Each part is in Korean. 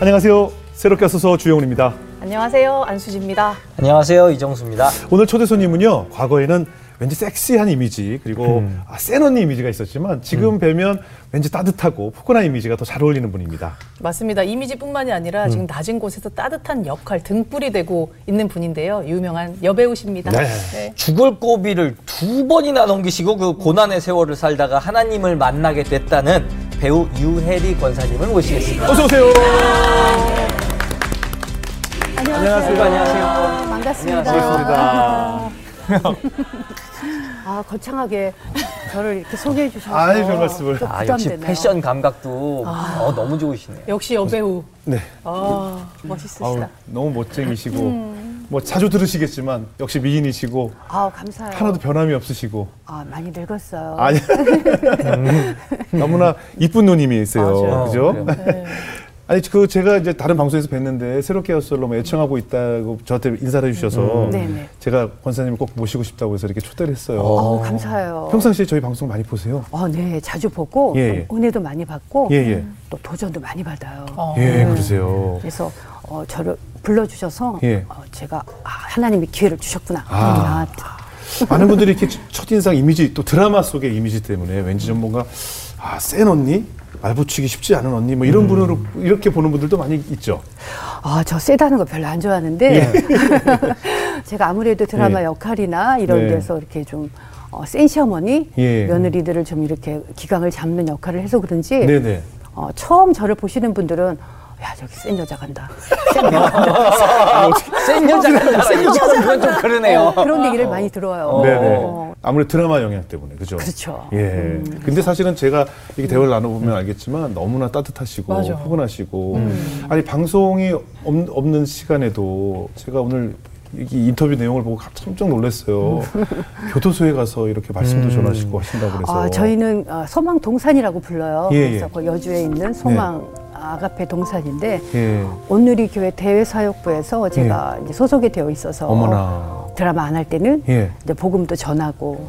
안녕하세요. 새롭게 와서서 주영훈입니다. 안녕하세요. 안수지입니다. 안녕하세요 이정수입니다. 오늘 초대 손님은요. 과거에는 왠지 섹시한 이미지 그리고 음. 아, 센 언니 이미지가 있었지만 지금 뵈면 왠지 따뜻하고 포근한 이미지가 더 잘 어울리는 분입니다. 맞습니다. 이미지뿐만이 아니라 음. 지금 낮은 곳에서 따뜻한 역할 등불이 되고 있는 분인데요. 유명한 여배우십니다. 네. 네. 죽을 고비를 두 번이나 넘기시고 그 고난의 세월을 살다가 하나님을 만나게 됐다는 배우 유혜리 권사님을 모시겠습니다. 어서 오세요. 안녕하세요. 안녕하세요. 반갑습니다. 반갑습니다. 아 거창하게 저를 이렇게 소개해 주셔서 아이, 별 말씀을. 좀 아 역시 부담되네요. 패션 감각도 어, 너무 좋으시네요. 역시 여배우. 네. 아, 아우, 멋있으시다. 너무 멋쟁이시고 음. 뭐 자주 들으시겠지만 역시 미인이시고 아 감사해요. 하나도 변함이 없으시고 아 많이 늙었어요. 아니 너무나 이쁜 누님이 있어요. 맞아요. 그죠? 어, 그래요. 아니 그 제가 이제 다른 방송에서 뵀는데 새롭게 하우스를 너무 애청하고 있다고 저한테 인사를 해주셔서 네네. 제가 권사님을 꼭 모시고 싶다고 해서 이렇게 초대를 했어요. 어, 감사해요. 평상시에 저희 방송 많이 보세요? 어, 네 자주 보고 예, 예. 은혜도 많이 받고 예, 예. 또 도전도 많이 받아요. 어. 예, 그러세요. 그래서 어, 저를 불러주셔서 예. 어, 제가 아, 하나님이 기회를 주셨구나. 아. 나한테. 많은 분들이 이렇게 첫인상 이미지 또 드라마 속의 이미지 때문에 왠지 좀 뭔가 아, 센 언니? 말 붙이기 쉽지 않은 언니 뭐 이런 분으로 이렇게 보는 분들도 많이 있죠. 아, 저 세다는 거 별로 안 좋아하는데 제가 아무래도 드라마 예. 역할이나 이런 네. 데서 이렇게 좀 어, 센 시어머니 예. 며느리들을 좀 이렇게 기강을 잡는 역할을 해서 그런지 네네. 어, 처음 저를 보시는 분들은 야 저기 센 여자 간다. 센 여자 간다. 센 여자 같다. 이건 그건 좀 그러네요. 그런 얘기를 많이 들어요. 네네. 어, 아무래도 드라마 영향 때문에 그죠. 그렇죠. 예. 근데 사실은 제가 이렇게 대화를 나눠보면 알겠지만 너무나 따뜻하시고 맞아. 포근하시고 아니 방송이 없, 없는 시간에도 제가 오늘 이 인터뷰 내용을 보고 깜짝 놀랐어요. 교도소에 가서 이렇게 말씀도 전하시고 하신다고 그래서. 아, 저희는 어, 소망 동산이라고 불러요. 예, 그래서 예. 그 여주에 있는 소망 아가페 동산인데 예. 온누리 교회 대외 사역부에서 제가 이제 소속이 되어 있어서 어머나. 드라마 안 할 때는 예. 이제 복음도 전하고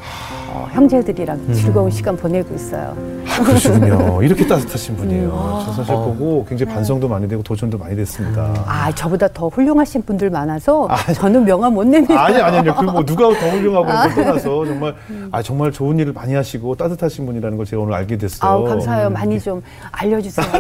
어, 형제들이랑 즐거운 시간 보내고 있어요. 아, 그러시군요. 이렇게 따뜻하신 분이에요. 저 사실 보고 굉장히 반성도 많이 되고 도전도 많이 됐습니다. 아 저보다 더 훌륭하신 분들 많아서 저는 명함 못 냅니다. 아니 아니 아니요. 그뭐 누가 더 훌륭하고 그런 걸 떠나서 정말 아 정말 좋은 일을 많이 하시고 따뜻하신 분이라는 걸 제가 오늘 알게 됐어요. 아우 감사해요. 많이 좀 알려주세요.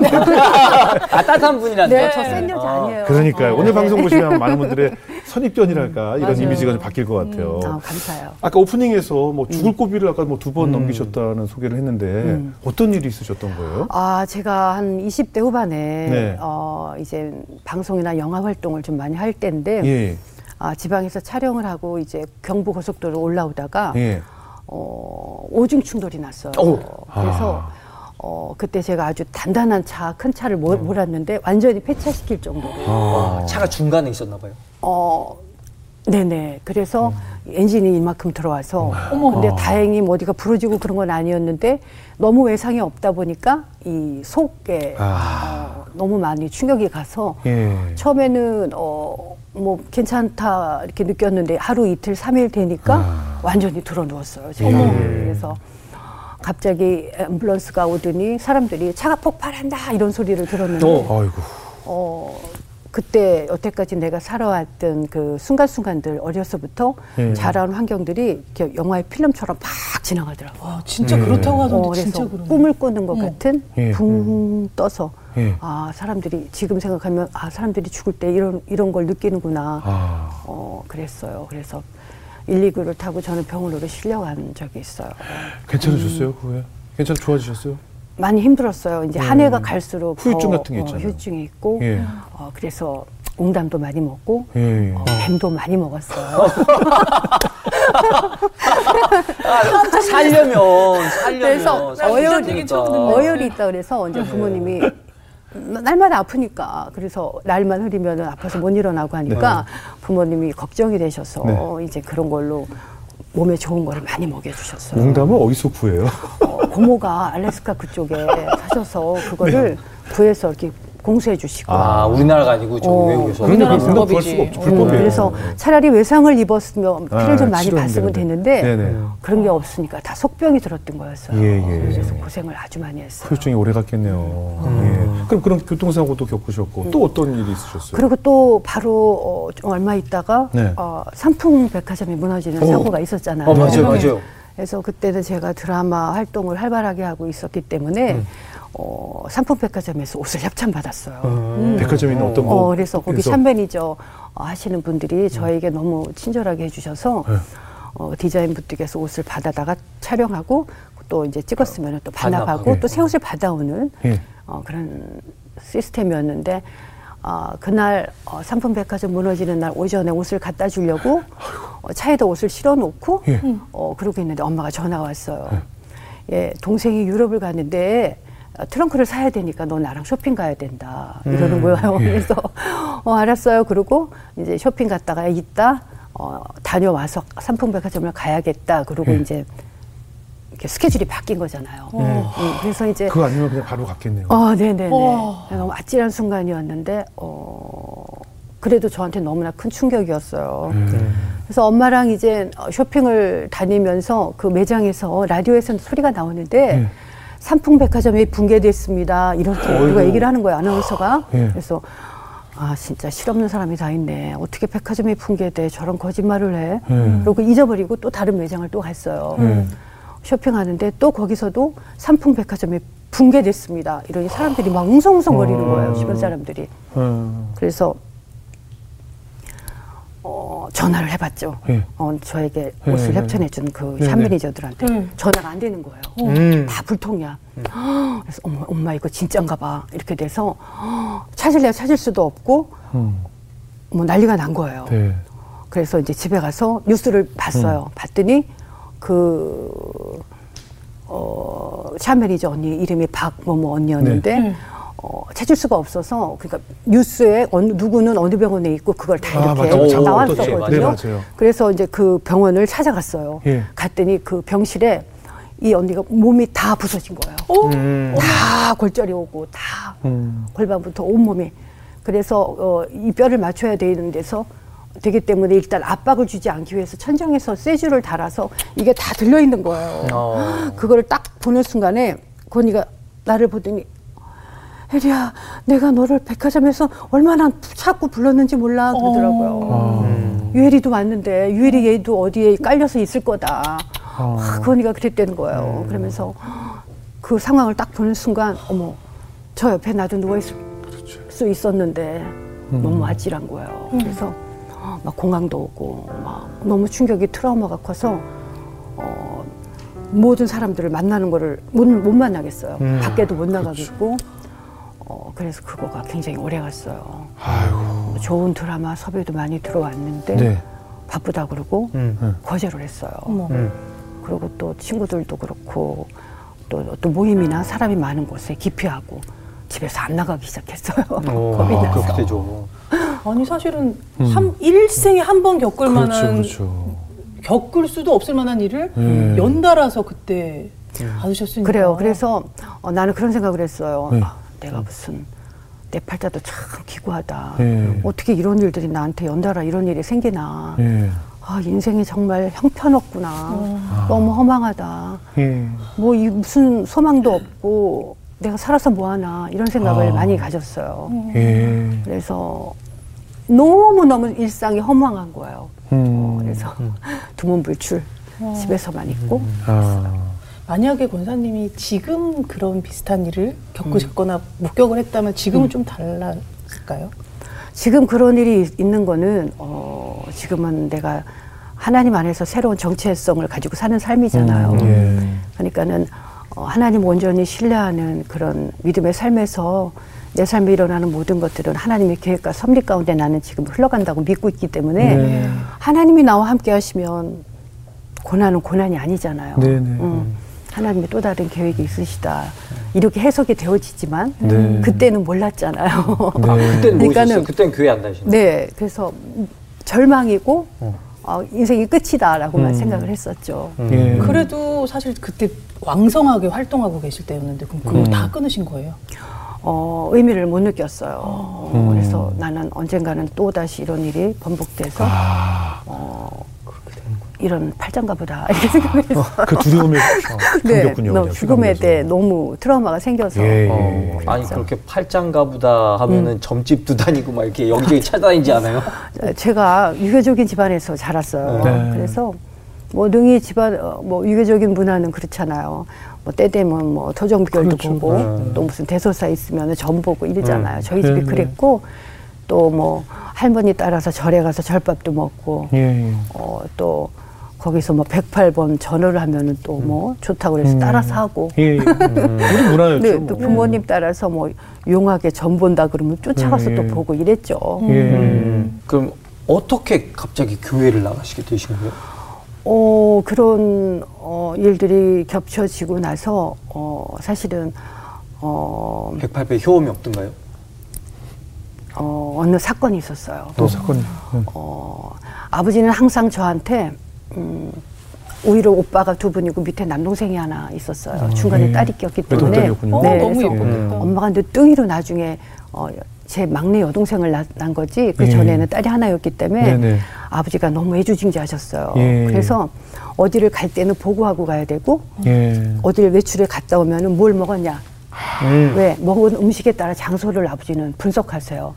아 따뜻한 분이란데. 네, 저센 여자 아니에요. 그러니까요. 어, 오늘 네. 방송 보시면 많은 분들의 선입견이랄까 이런 맞아요. 이미지가 좀 바뀔 것 같아요. 아 감사해요. 아까 오프닝에서 뭐 죽을 고비를 아까 뭐 두 번 넘기셨다는 소개를 했는데 음. 어떤 일이 있으셨던 거예요? 아, 제가 한 20대 후반에 네. 어, 이제 방송이나 영화 활동을 좀 많이 할 때인데 예. 아, 지방에서 촬영을 하고 이제 경부 고속도로 올라오다가 예. 어, 오중 충돌이 났어요. 오. 그래서 아. 어, 그때 제가 아주 단단한 차, 큰 차를 몰, 몰았는데 완전히 폐차시킬 정도로 아, 차가 중간에 있었나 봐요. 어, 네네. 그래서 음. 엔진이 이만큼 들어와서 근데 다행히 뭐 어디가 부러지고 그런 건 아니었는데 너무 외상이 없다 보니까 이 속에 아. 어, 너무 많이 충격이 가서 예. 처음에는 어, 뭐 괜찮다 이렇게 느꼈는데 하루 이틀 삼일 되니까 아. 완전히 들어 누웠어요. 제가. 예. 그래서 갑자기 앰뷸런스가 오더니 사람들이 차가 폭발한다 이런 소리를 들었는데 어. 아이고. 어, 그때 여태까지 내가 살아왔던 그 순간순간들 어려서부터 예. 자라온 환경들이 이렇게 영화의 필름처럼 막 지나가더라고요. 와, 진짜 네. 그렇다고 하던데 어, 그래서 진짜 그러네. 꿈을 꾸는 것 같은 예. 붕 떠서 예. 아 사람들이 지금 생각하면 아 사람들이 죽을 때 이런 이런 걸 느끼는구나. 아. 어 그랬어요. 그래서 119를 타고 저는 병원으로 실려간 적이 있어요. 괜찮으셨어요? 그 후에? 괜찮 좋아지셨어요? 많이 힘들었어요. 이제 한 해가 갈수록 음. 후유증 더, 같은 게 있잖아요. 후유증이 있고 예. 어, 그래서 옹담도 많이 먹고 예. 예. 어, 뱀도 많이 먹었어요. 아, 살려면 살려면 그래서 어혈이 듣는 어혈이 있다 그래서 이제 부모님이 날마다 아프니까 그래서 날만 흐리면 아파서 못 일어나고 하니까 부모님이 걱정이 되셔서 네. 이제 그런 걸로 몸에 좋은 거를 많이 먹여주셨어요. 농담은 어디서 구해요? 어, 고모가 알래스카 그쪽에 사셔서 그거를 구해서 이렇게 공수해 주시고 아 우리나라가 아니고 저기 어, 외국에서. 우리나라 불법이지. 수가 없죠. 어, 불법이에요. 그래서 차라리 외상을 입었으면 피를 아, 좀 많이 봤으면 되는데. 됐는데 네네. 그런 게 없으니까 다 속병이 들었던 거였어요. 예, 예. 그래서 고생을 아주 많이 했어요. 후유증이 오래 갔겠네요. 예. 그럼 그런 교통사고도 겪으셨고 또 어떤 일이 있으셨어요? 그리고 또 바로 어, 좀 얼마 있다가 네. 어, 삼풍 백화점이 무너지는 어. 사고가 있었잖아요. 어, 맞아요, 맞아요. 그래서 그때는 제가 드라마 활동을 활발하게 하고 있었기 때문에 음. 어, 삼풍 백화점에서 옷을 협찬 받았어요. 음. 백화점에 있는 어떤 어, 거? 그래서 거기 그래서- 샵 매니저 어, 하시는 분들이 저에게 너무 친절하게 해주셔서 네. 어, 디자인 부틱에서 옷을 받아다가 촬영하고 또 이제 찍었으면 또 반납하고. 반납하고 또새 옷을 받아오는 예. 어, 그런 시스템이었는데 어, 그날 어, 상품백화점 무너지는 날 오전에 옷을 갖다 주려고 어, 차에다 옷을 실어 놓고 예. 어, 그러고 있는데 엄마가 전화가 왔어요. 예, 동생이 유럽을 가는데 어, 트렁크를 사야 되니까 너 나랑 쇼핑 가야 된다 이러는 거예요. 예. 그래서 어, 알았어요. 그러고 이제 쇼핑 갔다가 있다 어, 다녀와서 상품백화점을 가야겠다. 그러고 예. 이제 이렇게 스케줄이 바뀐 거잖아요. 네. 음, 그래서 이제 그거 아니면 그냥 바로 갔겠네요. 어, 네네네. 와. 너무 아찔한 순간이었는데, 어, 그래도 저한테 너무나 큰 충격이었어요. 음. 그래서 엄마랑 이제 어, 쇼핑을 다니면서 그 매장에서 라디오에서 소리가 나오는데, 네. 삼풍백화점이 붕괴됐습니다. 이렇게 누가 얘기를 하는 거예요, 아나운서가. 예. 그래서, 아, 진짜 실없는 사람이 다 있네. 어떻게 백화점이 붕괴돼. 저런 거짓말을 해. 예. 그리고 잊어버리고 또 다른 매장을 또 갔어요. 예. 쇼핑하는데 또 거기서도 삼풍 백화점이 붕괴됐습니다. 이러니 사람들이 막 웅성웅성 거리는 어. 거예요. 주변 사람들이. 어. 그래서 어, 전화를 해봤죠. 예. 어, 저에게 예, 옷을 예. 협찬해준 그 네, 샵 네. 매니저들한테 음. 전화가 안 되는 거예요. 음. 다 불통이야. 그래서 엄마, 엄마 이거 진짠가 봐. 이렇게 돼서 찾을래야 찾을 수도 없고 음. 뭐 난리가 난 거예요. 네. 그래서 이제 집에 가서 뉴스를 봤어요. 음. 봤더니 그, 어, 샵 매니저 언니 이름이 박뭐뭐 언니였는데, 네. 어, 찾을 수가 없어서, 그러니까 뉴스에 어느, 누구는 어느 병원에 있고 그걸 다 아, 이렇게 맞아요. 나왔었거든요. 네, 맞아요. 그래서 이제 그 병원을 찾아갔어요. 예. 갔더니 그 병실에 이 언니가 몸이 다 부서진 거예요. 음. 다 골절이 오고 다 음. 골반부터 온 몸이 그래서 어, 이 뼈를 맞춰야 되는 데서 되기 때문에 일단 압박을 주지 않기 위해서 천장에서 쇠줄을 달아서 이게 다 들려 있는 거예요. 어. 그거를 딱 보는 순간에 건이가 나를 보더니 혜리야 내가 너를 백화점에서 얼마나 자꾸 불렀는지 몰라 그러더라고요. 유혜리도 왔는데 유혜리 얘도 어디에 깔려서 있을 거다. 어. 아, 건이가 그랬다는 거예요. 그러면서 그 상황을 딱 보는 순간 어머 저 옆에 나도 누워 있을 수 있었는데 너무 아찔한 거예요. 그래서 막 공황도 오고 막 너무 충격이 트라우마가 커서 어, 모든 사람들을 만나는 거를 못, 못 만나겠어요. 음. 밖에도 못 나가겠고 어, 그래서 그거가 굉장히 오래 갔어요. 아이고. 좋은 드라마 섭외도 많이 들어왔는데 네. 바쁘다 그러고 음. 거절을 했어요. 음. 그리고 또 친구들도 그렇고 또 어떤 모임이나 사람이 많은 곳에 기피하고 집에서 안 나가기 시작했어요. 어, 겁이 아, 나서. 그렇게 되죠. 아니 사실은 한 일생에 한 번 겪을 그렇죠, 만한 그렇죠. 겪을 수도 없을 만한 일을 음. 연달아서 그때 받으셨으니까. 그래요. 그래서 어, 나는 그런 생각을 했어요. 네. 아, 내가 무슨 내 팔자도 참 기구하다. 네. 어떻게 이런 일들이 나한테 연달아 이런 일이 생기나. 예. 아 인생이 정말 형편없구나. 너무 허망하다. 예. 뭐이 무슨 소망도 없고 내가 살아서 뭐 하나 이런 생각을 아. 많이 가졌어요. 예. 그래서 너무 너무 일상이 허망한 거예요. 음. 어, 그래서 두문불출 집에서만 있고 아. 만약에 권사님이 지금 그런 비슷한 일을 겪으셨거나 목격을 했다면 지금은 좀 달랐을까요? 지금 그런 일이 있- 있는 거는 어, 지금은 내가 하나님 안에서 새로운 정체성을 가지고 사는 삶이잖아요. 음, 예. 그러니까는 어, 하나님 온전히 신뢰하는 그런 믿음의 삶에서 내 삶에 일어나는 모든 것들은 하나님의 계획과 섭리 가운데 나는 지금 흘러간다고 믿고 있기 때문에 네. 하나님이 나와 함께 하시면 고난은 고난이 아니잖아요. 네, 네. 음, 하나님의 또 다른 계획이 있으시다. 이렇게 해석이 되어지지만 네. 그때는 몰랐잖아요. 네. 아, 그때는 뭐 그러니까는-? 그때는 교회 안 다니시나요? 네, 그래서 절망이고 어, 인생이 끝이다라고만 음. 생각을 했었죠. 예. 그래도 사실 그때 왕성하게 활동하고 계실 때였는데 그럼 그거 음. 다 끊으신 거예요? 어, 의미를 못 느꼈어요. 어, 음. 그래서 나는 언젠가는 또 다시 이런 일이 번복돼서 아. 어. 이런 팔짱가 보다 이렇게 생각을 했어요. 그 두려움이 네, 생겼군요. 그냥 죽음에. 대해 너무 트라우마가 생겨서 예, 예. 어, 아니 그렇게 팔짱가부다 하면은 음. 점집도 다니고 막 이렇게 여기저기 찾아다니지 않아요? 제가 유교적인 집안에서 자랐어요. 네. 그래서 뭐 능히 집안 어, 뭐 유교적인 문화는 그렇잖아요. 뭐 때 되면 뭐 토종별도 그렇죠. 보고 네. 또 무슨 대소사 있으면 전 보고 이러잖아요. 저희 집이 네, 네. 그랬고 또 뭐 할머니 따라서 절에 가서 절밥도 먹고 예, 예. 어, 또 거기서 뭐 108번 전화를 하면은 또뭐 좋다고 그래서 음. 따라서 하고 예, 예. 우리 문화였죠. 네, 뭐. 또 부모님 따라서 뭐 용하게 전 본다 그러면 쫓아가서 예, 또 예. 보고 이랬죠. 예. 음, 그럼 어떻게 갑자기 교회를 나가시게 되신 거예요? 어, 그런 어, 일들이 겹쳐지고 나서 어, 사실은 어, 108배 효험이 없던가요? 어, 어느 사건이 있었어요. 또 사건이. 네. 어, 아버지는 항상 저한테 음, 오히려 오빠가 두 분이고 밑에 남동생이 하나 있었어요. 중간에 예. 딸이 꼈기 때문에. 외동딸이었군요. 어, 네, 너무 그래서 예쁘겠다. 엄마가 늦둥이로 나중에 어, 제 막내 여동생을 낳, 난 거지 그 예. 전에는 딸이 하나였기 때문에 네네. 아버지가 너무 애주징자하셨어요. 예. 그래서 어디를 갈 때는 보고하고 가야 되고 예. 어딜 외출에 갔다 오면은 뭘 먹었냐 음. 왜 먹은 음식에 따라 장소를 아버지는 분석하세요.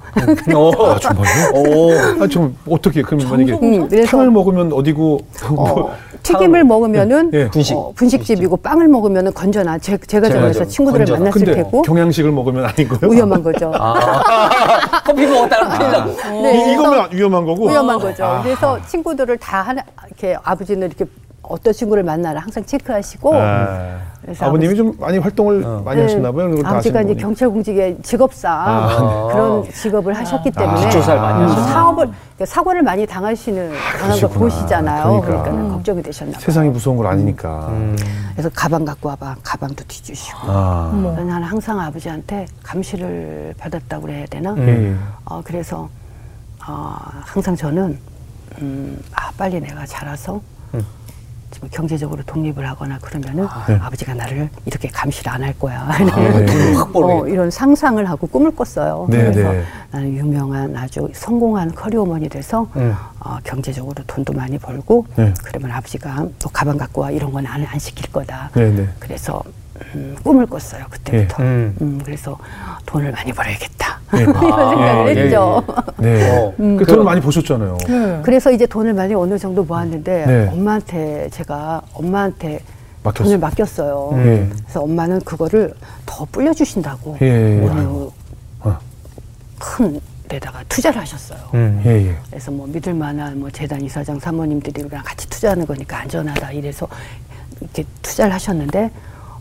오, 아, 정말요? 오. 아, 좀 어떻게 그러면 만약에 음, 그래서 탕을 먹으면 어디고 어, 튀김을 먹으면은 예, 예. 분식. 어, 분식집이고 빵을 먹으면은 건전한 제, 제가 좀 친구들을 건전한. 만났을 근데 테고 경양식을 먹으면 아닌 거예요? 위험한 거죠. 아, 커피 먹었다가 큰일 나고. 네, 이, 이거면 위험한 거고. 위험한 거죠. 아. 그래서 친구들을 다 하나 이렇게 아버지는 이렇게 어떤 친구를 만나라 항상 체크하시고 아. 그래서 아버님이 좀 많이 활동을 어. 많이 하셨나 봐요. 아버지가 하시는 이제. 경찰 공직의 직업상 아. 그런 직업을 하셨기 때문에 많이 음, 하셨어요. 사업을 그러니까 사고를 많이 당하시는 당한 걸. 보시잖아요. 그러니까. 그러니까 걱정이 되셨나 봐요. 세상이 무서운 걸 아니니까. 음. 그래서 가방 갖고 와봐. 가방도 뒤주시고. 아. 나는 항상 아버지한테 감시를 받았다고 그래야 되나? 예. 어, 그래서 어, 항상 저는 음, 아 빨리 내가 자라서 음. 지금 경제적으로 독립을 하거나 그러면은 네. 아, 버지가 나를 이렇게 감시를 안 할 거야. 네. 돈 확 벌어야겠다. 어, 이런 상상을 하고 꿈을 꿨어요. 네, 그래서 네. 나는 유명한 아주 성공한 커리어머니 돼서 음. 어, 경제적으로 돈도 많이 벌고 네. 그러면 아버지가 또 가방 갖고 와 이런 건안안 시킬 거다. 네, 네. 그래서 음, 꿈을 꿨어요 그때부터. 예. 음. 음, 그래서 돈을 많이 벌어야겠다. 예. 이런 생각을 예, 했죠. 네. 어. 그 돈을 많이 보셨잖아요. 그래서 이제 돈을 많이 어느 정도 모았는데 네. 엄마한테 제가 엄마한테 맡겼어요. 돈을 맡겼어요. 예. 그래서 엄마는 그거를 더 불려주신다고 예. 어느 어. 큰 데다가 투자를 하셨어요. 음. 예, 예. 그래서 뭐 믿을 만한 뭐 재단 이사장 사모님들이랑 같이 투자하는 거니까 안전하다 이래서 이렇게 투자를 하셨는데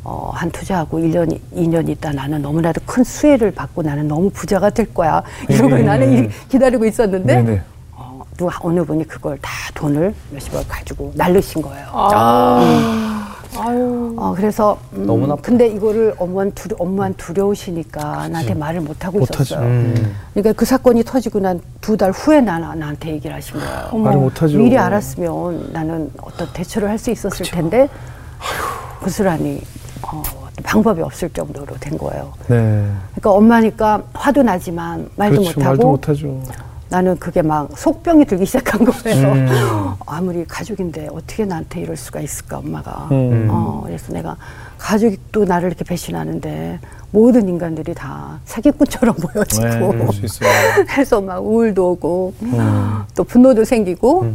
어, 한 투자하고 1년, 2년 있다 나는 너무나도 큰 수혜를 받고 나는 너무 부자가 될 거야. 이러고 예. 나는 이- 기다리고 있었는데 네, 네. 어, 누가 어느 분이 그걸 다 돈을 몇십억 가지고 날르신 거예요. 아유. 어, 그래서 음, 너무 나쁘다. 근데 이거를 엄마는, 두려, 엄마는 두려우시니까 나한테 말을 못 하고 못하죠. 있었어요. 음. 그러니까 그 사건이 터지고 난 두 달 후에 나, 나한테 얘기를 하신 거예요. 말을 못하죠. 미리 알았으면 나는 어떤 대처를 할 수 있었을 텐데 고스란히 어, 방법이 없을 정도로 된 거예요. 네. 그러니까 엄마니까 화도 나지만 말도 그렇죠. 못하고 말도 못하죠. 나는 그게 막 속병이 들기 시작한 거예요. 음. 아무리 가족인데 어떻게 나한테 이럴 수가 있을까 엄마가. 음. 어, 그래서 내가 가족도 나를 이렇게 배신하는데 모든 인간들이 다 사기꾼처럼 보여지고 네, 수 있어요. 그래서 막 우울도 오고 음. 또 분노도 생기고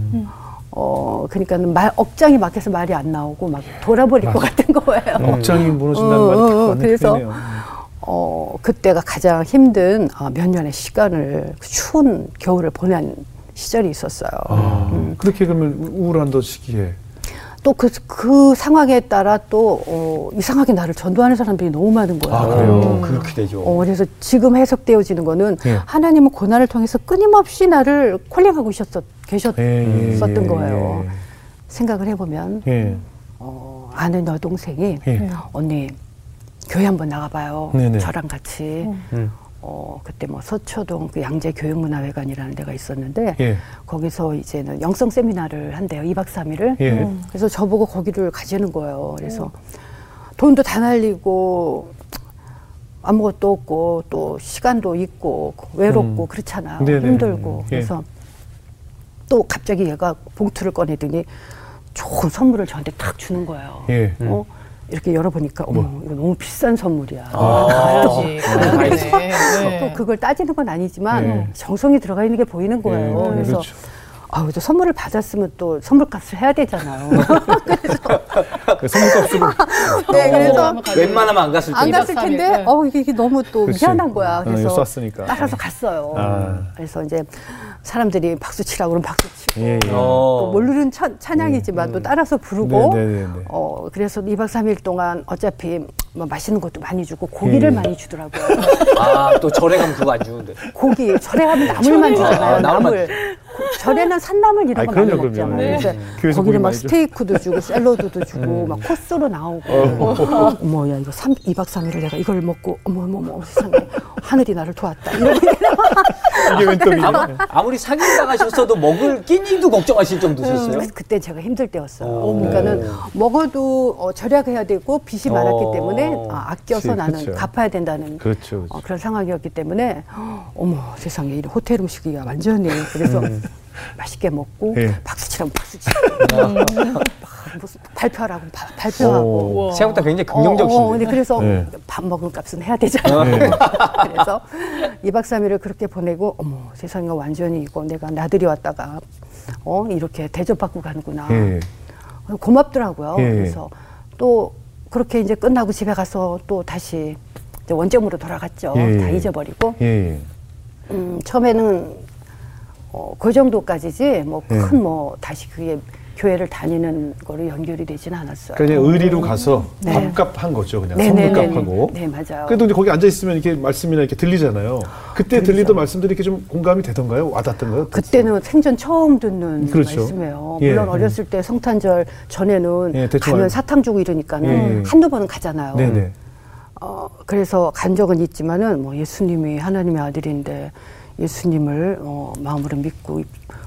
어 그러니까는 말 억장이 막혀서 말이 안 나오고 막 돌아버릴 것 같은 거예요. 억장이 무너진다는 어, 말이 딱 어, 맞는 그래서. 어 그때가 가장 힘든 어, 몇 년의 시간을 그 추운 겨울을 보낸 시절이 있었어요. 아, 음. 그렇게 그러면 우울한 더 시기에 또그 그 상황에 따라 또 어, 이상하게 나를 전도하는 사람들이 너무 많은 거예요. 아, 그래요? 어, 그렇게 되죠. 어, 그래서 지금 해석되어지는 거는 예. 하나님은 고난을 통해서 끊임없이 나를 콜링하고 계셨, 계셨던 예, 예, 거예요. 생각을 해보면 예. 예. 어, 아는 여동생이 예. 언니 교회 한번 나가봐요. 네네. 저랑 같이. 음. 어, 그때 뭐 서초동 그 양재 교육문화회관이라는 데가 있었는데 예. 거기서 이제는 영성 세미나를 한대요. 2박 3일을. 예. 그래서 저보고 거기를 가자는 거예요. 그래서 돈도 다 날리고 아무것도 없고 또 시간도 있고 외롭고 음. 그렇잖아요. 네네. 힘들고 예. 그래서 또 갑자기 얘가 봉투를 꺼내더니 좋은 선물을 저한테 탁 주는 거예요. 예. 어? 이렇게 열어보니까 어머 이거 너무 비싼 선물이야. 아. 가야지. 가야지. 네. 또 그걸 따지는 건 아니지만 네. 정성이 들어가 있는 게 보이는 거예요. 예, 그래서 그렇죠. 아우 저 선물을 받았으면 또 선물값을 해야 되잖아요. 그 선물값으로 네, 그래서 웬만하면 안 갔을 안 텐데. 갔을 텐데 네. 어 이게, 이게 너무 또 그치. 미안한 거야. 어, 그래서 쐈으니까. 따라서 갔어요. 아. 그래서 이제 사람들이 박수 치라고 그러면 박수 치고 예, 예. 어. 또 모르는 찬, 찬양이지만 또 따라서 부르고 네, 네, 네, 네. 어 그래서 2박 3일 동안 어차피 뭐 맛있는 것도 많이 주고 고기를 예. 많이 주더라고요. 아, 또 절에 가면 그거 안 주는데. 고기 절에 가면 나물만 주잖아요. 아, 나물. 고- 절에는 산나물 이런 거 많이 그럼요. 먹잖아요. 네. 그래서 거기는 막. 스테이크도 주고 샐러드도 주고 막 코스로 나오고 어머 야 이거 3, 2박 3일을 내가 이걸 먹고 어머 어머 어머 세상에 하늘이 나를 도왔다 이런 이게 웬 떡이냐. 아무, 아무리 사귄다가셨어도 먹을 끼니도 걱정하실 정도셨어요? 그- 그때 제가 힘들 때였어요. 오. 그러니까는 먹어도 어, 절약해야 되고 빚이 많았기 어. 때문에 아, 아껴서 그치, 나는 그쵸. 갚아야 된다는 그렇죠. 그렇죠. 어, 그런 상황이었기 때문에 어머 세상에 이 호텔 음식이야 완전히 그래서 맛있게 먹고 예. 박수 치라고 박수 치고 막 무슨 발표하라고 바- 발표하고. 생각보다 굉장히 어, 긍정적이신데. 어, 근데 그래서 네. 밥 먹은 값은 해야 되잖아요. 네. 그래서 2박 3일을 그렇게 보내고 어머 세상에 완전히 이거 내가 나들이 왔다가 어 이렇게 대접받고 가는구나. 예. 고맙더라고요. 예. 그래서 또 그렇게 이제 끝나고 집에 가서 또 다시 이제 원점으로 돌아갔죠. 예. 다 잊어버리고 예. 예. 음, 처음에는 어, 그 정도까지지 뭐큰 예. 뭐 다시 그게 교회를 다니는 거로 연결이 되지는 않았어요. 그냥 의리로 가서 네. 밥값 한 거죠. 그냥 네네네네. 선물값하고. 네 맞아요. 그래도 이제 거기 앉아 있으면 이렇게 말씀이나 이렇게 들리잖아요. 그때 들리던 말씀들이 이렇게 좀 공감이 되던가요? 와닿던가요? 그때는 생전 처음 듣는 그렇죠. 말씀이에요. 예, 물론 예. 어렸을 때 성탄절 전에는 예, 가면 알고. 사탕 주고 이러니까는 예, 예. 한두 번은 가잖아요. 네네. 어, 그래서 간 적은 있지만은 뭐 예수님이 하나님의 아들인데 예수님을 어, 마음으로 믿고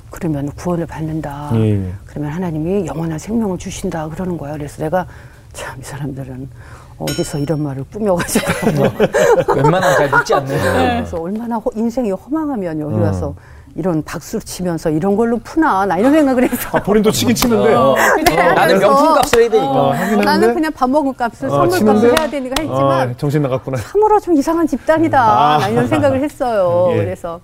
그러면 구원을 받는다. 예, 예. 그러면 하나님이 영원한 생명을 주신다 그러는 거야. 그래서 내가 참 이 사람들은 어디서 이런 말을 꾸며가지고 웬만하면 잘 믿지 않는. 그래서 얼마나 허- 인생이 허망하면 여기 어. 와서 이런 박수 치면서 이런 걸로 푸나 나 이런 생각을 해서 아, 본인도 치긴 치는데. 어, 네, 나는 그래서- 명품 값을 해야 되니까. 어, 나는. 그냥 밥 먹은 값을 어, 선물? 값을 해야 되니까 했지만 아, 정신 나갔구나. 참으로 좀 이상한 집단이다. 아. 나 이런 생각을 했어요. 예. 그래서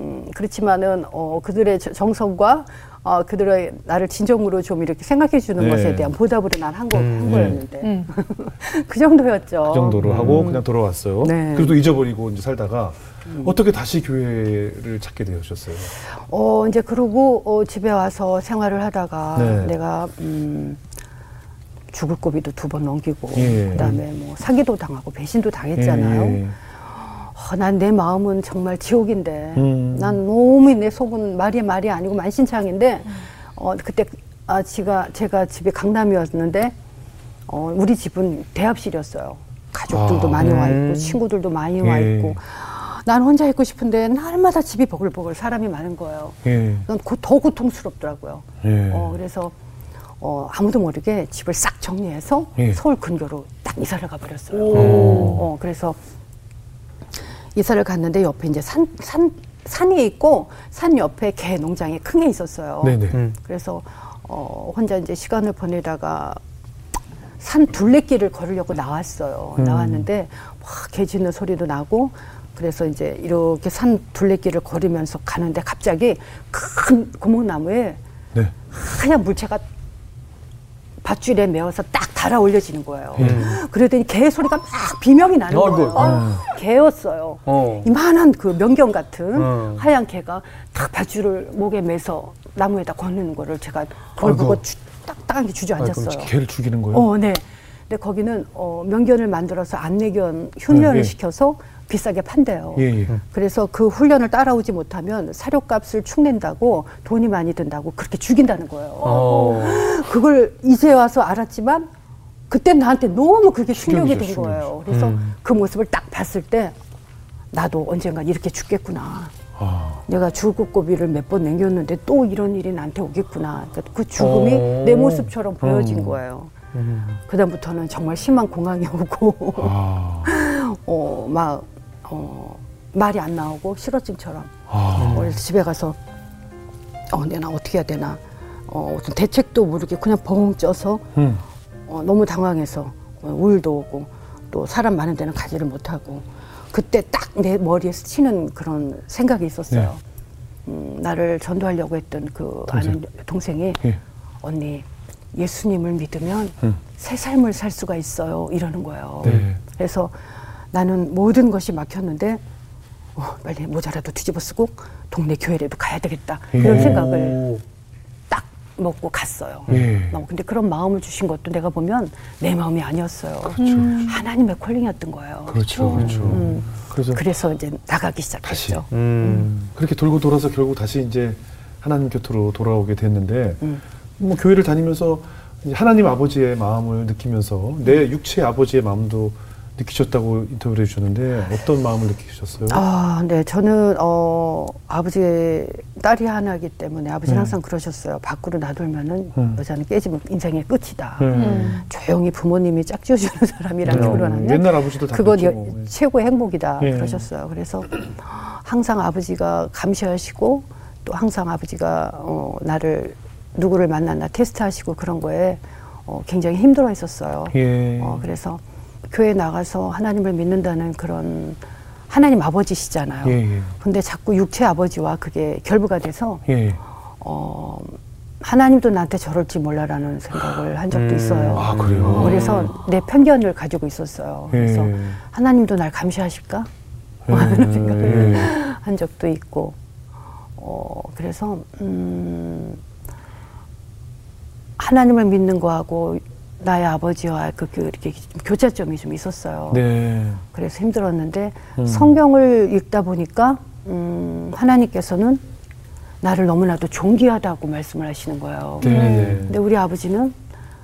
음, 그렇지만은 어, 그들의 저- 정성과 어, 그들의 나를 진정으로 좀 이렇게 생각해 주는 네. 것에 대한 보답으로 난한 거, 한 거였는데 음. 그 정도였죠. 그 정도로 하고 그냥 돌아왔어요. 네. 그래도 잊어버리고 이제 살다가 어떻게 다시 교회를 찾게 되셨어요? 어, 이제 그러고 어, 집에 와서 생활을 하다가 네. 내가 음, 죽을 고비도 두 번 넘기고 예. 그다음에 뭐 사기도 당하고 배신도 당했잖아요. 예, 예. 어, 난내 마음은 정말 지옥인데 음. 난 너무 내 속은 말이 말이 아니고 만신창인데 어, 그때 아, 제가 제가 집이 강남이었는데 어, 우리 집은 대합실이었어요. 가족들도 아. 많이 와 있고 음. 친구들도 많이 와 예. 있고 난 혼자 있고 싶은데 날마다 집이 버글버글 사람이 많은 거예요. 예. 더 고통스럽더라고요. 예. 어, 그래서 어, 아무도 모르게 집을 싹 정리해서 예. 서울 근교로 딱 이사를 가버렸어요. 오. 어, 그래서 이사를 갔는데 옆에 이제 산, 산, 산이 있고 산 옆에 개 농장이 큰 게 있었어요. 네네. 음. 그래서 어, 혼자 이제 시간을 보내다가 산 둘레길을 걸으려고 나왔어요. 음. 나왔는데 막개 짖는 소리도 나고 그래서 이제 이렇게 산 둘레길을 걸으면서 가는데 갑자기 큰 고목나무에 네. 하얀 물체가 밧줄에 메어서 딱 달아 올려지는 거예요. 음. 그러더니 개 소리가 막 비명이 나는. 거예요. 개였어요. 어. 이만한 그 명경 같은 어. 하얀 개가 딱 밧줄을 목에 매서 나무에다 거는 거를 제가 아이고. 보고 주, 딱딱하게 주저앉았어요. 개를 죽이는 거예요? 어, 네. 근데 거기는 어, 명견을 만들어서 안내견 훈련을 네, 예. 시켜서 비싸게 판대요. 예, 예. 그래서 그 훈련을 따라오지 못하면 사료값을 축낸다고 돈이 많이 든다고 그렇게 죽인다는 거예요. 어. 그걸 이제 와서 알았지만 그때 나한테 너무 그게 충격이 된 거예요. 그래서 음. 그 모습을 딱 봤을 때 나도 언젠가 이렇게 죽겠구나. 아, 내가 죽을 고비를 몇 번 남겼는데 또 이런 일이 나한테 오겠구나. 그러니까 그 죽음이 어. 내 모습처럼 보여진 음. 거예요. 음. 그다음부터는 정말 심한 공황이 오고 아, 어, 막 어, 말이 안 나오고 실어증처럼 아. 그래서 집에 가서 어, 내가 어떻게 해야 되나 어, 어떤 대책도 모르게 그냥 벙 쪄서 음. 어, 너무 당황해서 어, 우울도 오고 또 사람 많은 데는 가지를 못하고 그때 딱 내 머리에 스치는 그런 생각이 있었어요. 음, 나를 전도하려고 했던 그 동생. 아는 동생이 예. 언니 예수님을 믿으면 음. 새 삶을 살 수가 있어요 이러는 거예요. 네. 그래서 나는 모든 것이 막혔는데 어, 빨리 모자라도 뒤집어 쓰고 동네 교회라도 가야 되겠다 이런 예. 생각을 딱 먹고 갔어요. 예. 어, 근데 그런 마음을 주신 것도 내가 보면 내 마음이 아니었어요. 그렇죠. 하나님의 콜링이었던 거예요. 그렇죠. 그렇죠. 음. 그래서 그래서 이제 나가기 시작했죠. 음. 그렇게 돌고 돌아서 결국 다시 이제 하나님 곁으로 돌아오게 됐는데 음. 뭐 교회를 다니면서 하나님 아버지의 마음을 느끼면서 내 육체의 아버지의 마음도 느끼셨다고 인터뷰를 해주셨는데 어떤 마음을 느끼셨어요? 아, 네. 저는 어 아버지의 딸이 하나이기 때문에 아버지는 음. 항상 그러셨어요. 밖으로 놔두면은 음. 여자는 깨지면 인생의 끝이다. 음. 조용히 부모님이 짝지어주는 사람이랑 음. 결혼하면 옛날 아버지들 다 그건 그랬죠. 여- 뭐. 최고의 행복이다 예. 그러셨어요. 그래서 항상 아버지가 감시하시고 또 항상 아버지가 어, 나를 누구를 만났나 테스트하시고 그런 거에 어, 굉장히 힘들어 했었어요. 예. 어, 그래서 교회 나가서 하나님을 믿는다는 그런 하나님 아버지시잖아요. 예, 예. 근데 자꾸 육체 아버지와 그게 결부가 돼서 예. 어, 하나님도 나한테 저럴지 몰라라는 생각을 한 적도 음. 있어요. 아, 그래요? 어, 그래서 내 편견을 가지고 있었어요. 그래서 예. 하나님도 날 감시하실까 예. 하는 생각을 예. 한 적도 있고, 어, 그래서, 음, 하나님을 믿는 거하고 나의 아버지와 그, 그 이렇게 교차점이 좀 있었어요. 네. 그래서 힘들었는데 음. 성경을 읽다 보니까 음, 하나님께서는 나를 너무나도 존귀하다고 말씀을 하시는 거예요. 네. 네. 근데 우리 아버지는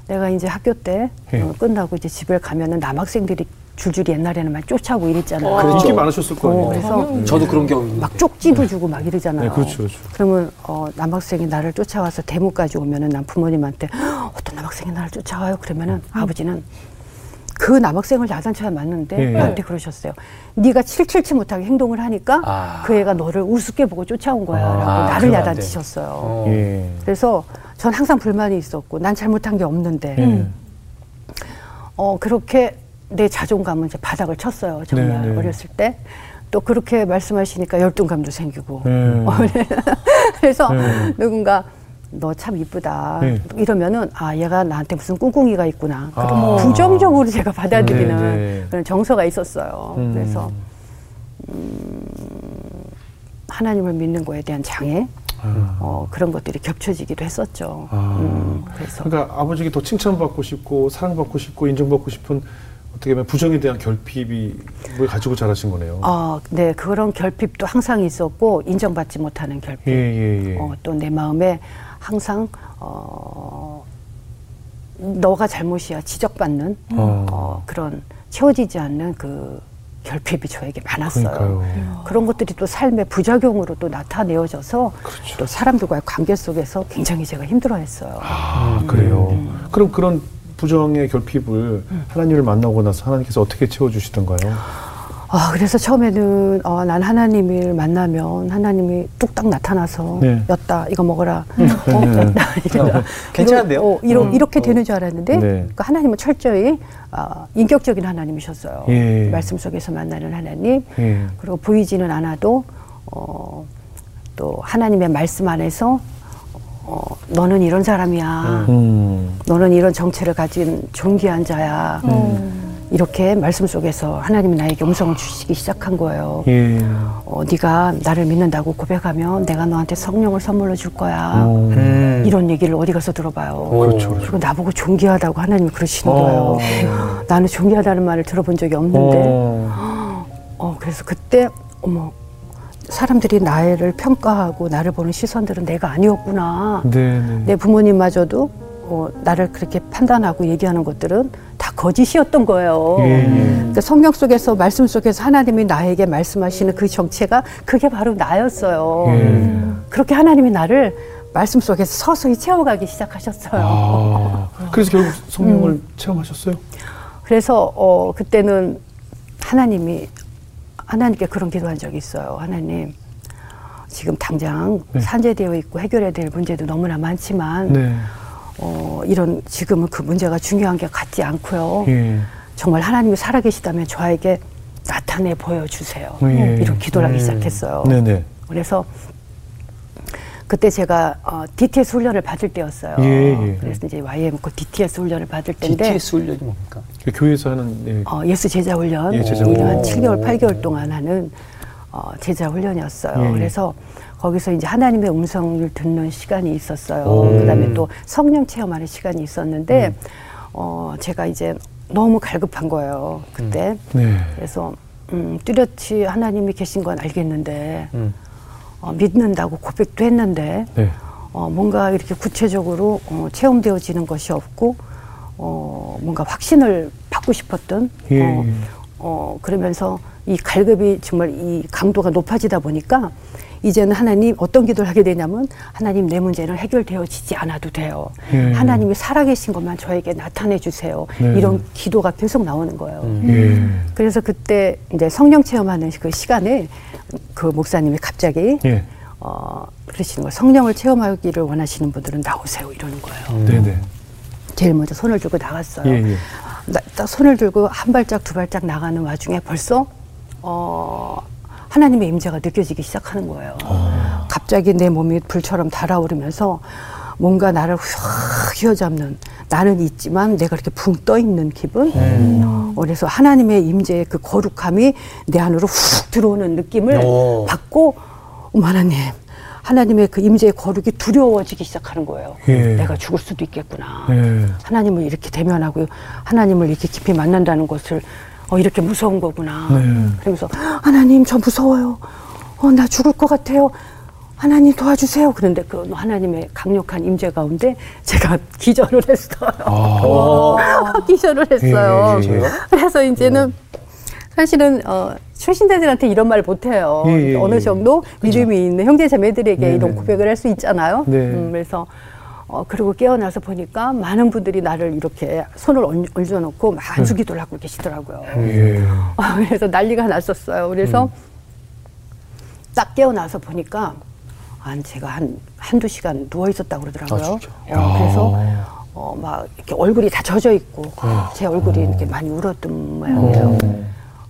내가 이제 학교 때 예. 어, 끝나고 이제 집에 가면은 남학생들이 줄줄이 옛날에는 막 쫓아오고 이랬잖아요. 그 인기 많으셨을 거 아니에요? 어, 그래서 저도 그런 경우 있는데. 막 쪽지도 주고 막 이러잖아요. 네, 그렇죠, 그렇죠. 그러면 어, 남학생이 나를 쫓아와서 대문까지 오면은 난 부모님한테 "헉, 어떤 남학생이 나를 쫓아와요. 그러면은 아버지는 그 남학생을 야단쳐야 맞는데 예. 나한테 그러셨어요. 네가 칠칠치 못하게 행동을 하니까 아. 그 애가 너를 우습게 보고 쫓아온 거야라고 아, 나를. 야단치셨어요. 어. 예. 그래서 전 항상 불만이 있었고 난 잘못한 게 없는데 예. 어 그렇게 내 자존감은 이제 바닥을 쳤어요. 정말 네, 네. 어렸을 때. 또 그렇게 말씀하시니까 열등감도 생기고. 네. 그래서 네. 누군가 너 참 이쁘다 네. 이러면은 아 얘가 나한테 무슨 꿍꿍이가 있구나. 아. 그럼 부정적으로 제가 받아들이는 네, 네. 그런 정서가 있었어요. 음. 그래서 음, 하나님을 믿는 거에 대한 장애 아. 어, 그런 것들이 겹쳐지기도 했었죠. 아. 음, 그래서 그러니까 아버지께 더 칭찬받고 싶고 사랑받고 싶고 인정받고 싶은 어떻게 보면 부정에 대한 결핍을 가지고 자라신 거네요. 어, 네 그런 결핍도 항상 있었고 인정받지 못하는 결핍. 예, 예, 예. 어, 또 내 마음에 항상 어, 너가 잘못이야 지적받는 어. 어, 그런 채워지지 않는 그 결핍이 저에게 많았어요. 그러니까요. 그런 것들이 또 삶의 부작용으로 또 나타내어져서 그렇죠. 또 사람들과의 관계 속에서 굉장히 제가 힘들어했어요. 아, 그래요. 음. 그럼 그런 부정의 결핍을 하나님을 만나고 나서 하나님께서 어떻게 채워주시던가요? 아, 그래서 처음에는 어, 난 하나님을 만나면 하나님이 뚝딱 나타나서 네. 였다 이거 먹어라 어, 네. 였다 이거 괜찮은데요? 어, 이러, 음. 이렇게 되는 줄 알았는데 네. 그러니까 하나님은 철저히 아, 인격적인 하나님이셨어요. 예. 말씀 속에서 만나는 하나님 예. 그리고 보이지는 않아도 어, 또 하나님의 말씀 안에서 어, 너는 이런 사람이야. 음. 너는 이런 정체를 가진 존귀한 자야. 이렇게 말씀 속에서 하나님이 나에게 음성을 주시기 시작한 거예요. 예. 어, 네가 나를 믿는다고 고백하면 내가 너한테 성령을 선물로 줄 거야. 어. 음. 이런 얘기를 어디 가서 들어봐요. 그렇죠, 그렇죠. 그리고 나보고 존귀하다고 하나님이 그러시는 어. 거예요. 나는 존귀하다는 말을 들어본 적이 없는데, 어. 어, 그래서 그때 어머 사람들이 나를 평가하고 나를 보는 시선들은 내가 아니었구나. 네, 네. 내 부모님마저도 어, 나를 그렇게 판단하고 얘기하는 것들은 다 거짓이었던 거예요. 예, 예. 그러니까 성경 속에서 말씀 속에서 하나님이 나에게 말씀하시는 그 정체가 그게 바로 나였어요. 예. 그렇게 하나님이 나를 말씀 속에서 서서히 채워가기 시작하셨어요. 아, 그래서 결국 성령을 체험하셨어요? 그래서 어, 그때는 하나님이 하나님께 그런 기도한 적이 있어요. 하나님, 지금 당장 네. 산재되어 있고 해결해야 될 문제도 너무나 많지만 네. 어, 이런 지금은 그 문제가 중요한 게 같지 않고요. 예. 정말 하나님이 살아계시다면 저에게 나타내 보여주세요. 예. 이런 기도를 하기 음. 시작했어요. 네네. 그래서 그때 제가 어, DTS 훈련을 받을 때였어요. 예, 예. 그래서 이제 YM 그 DTS 훈련을 받을 때인데 DTS 훈련이 뭡니까? 그 교회에서 하는 예. 어, 예수 제자 훈련, 예, 제자 훈련. 한 7개월, 8개월 동안 하는 어, 제자 훈련이었어요. 예, 예. 그래서 거기서 이제 하나님의 음성을 듣는 시간이 있었어요. 오. 그다음에 또 성령 체험하는 시간이 있었는데 음. 어, 제가 이제 너무 갈급한 거예요. 그때. 네. 그래서 음, 뚜렷이 하나님이 계신 건 알겠는데 음. 어, 믿는다고 고백도 했는데 네. 어, 뭔가 이렇게 구체적으로 어, 체험되어지는 것이 없고 어, 뭔가 확신을 받고 싶었던 예. 어, 어, 그러면서 이 갈급이 정말 이 강도가 높아지다 보니까 이제는 하나님 어떤 기도를 하게 되냐면 하나님 내 문제는 해결되어지지 않아도 돼요. 예. 하나님이 살아계신 것만 저에게 나타내 주세요. 네. 이런 기도가 계속 나오는 거예요. 예. 그래서 그때 이제 성령 체험하는 그 시간에 그 목사님이 갑자기 예. 어, 그러시는 거예요. 성령을 체험하기를 원하시는 분들은 나오세요. 이러는 거예요. 네네. 제일 먼저 손을 들고 나갔어요. 예, 예. 나, 딱 손을 들고 한 발짝 두 발짝 나가는 와중에 벌써 어, 하나님의 임재가 느껴지기 시작하는 거예요. 갑자기 내 몸이 불처럼 달아오르면서 뭔가 나를 휙 휘어잡는 나는 있지만 내가 이렇게 붕 떠 있는 기분. 어, 그래서 하나님의 임재의 그 거룩함이 내 안으로 훅 들어오는 느낌을 오. 받고 어머 하나님 하나님의 그 임재의 거룩이 두려워지기 시작하는 거예요. 예. 내가 죽을 수도 있겠구나. 예. 하나님을 이렇게 대면하고 하나님을 이렇게 깊이 만난다는 것을 어, 이렇게 무서운 거구나. 네. 그러면서 하나님 저 무서워요. 어, 나 죽을 것 같아요. 하나님 도와주세요. 그런데 그 하나님의 강력한 임재 가운데 제가 기절을 했어요. 기절을 했어요. 예, 예, 예. 그래서 이제는 사실은 어, 출신자들한테 이런 말 못해요. 예, 예, 어느 예. 정도 믿음이 있는 형제 자매들에게 네, 이런 네. 고백을 할 수 있잖아요. 네. 음, 그래서 어, 그리고 깨어나서 보니까 많은 분들이 나를 이렇게 손을 얹- 얹어놓고 네. 막 안수기도를 하고 계시더라고요. 예. 그래서 난리가 났었어요. 그래서 음. 딱 깨어나서 보니까 한 제가 한 한두 시간 누워 있었다고 그러더라고요. 아? 어, 그래서 어, 막 이렇게 얼굴이 다 젖어 있고 제 얼굴이 이렇게 많이 울었던 모양이에요.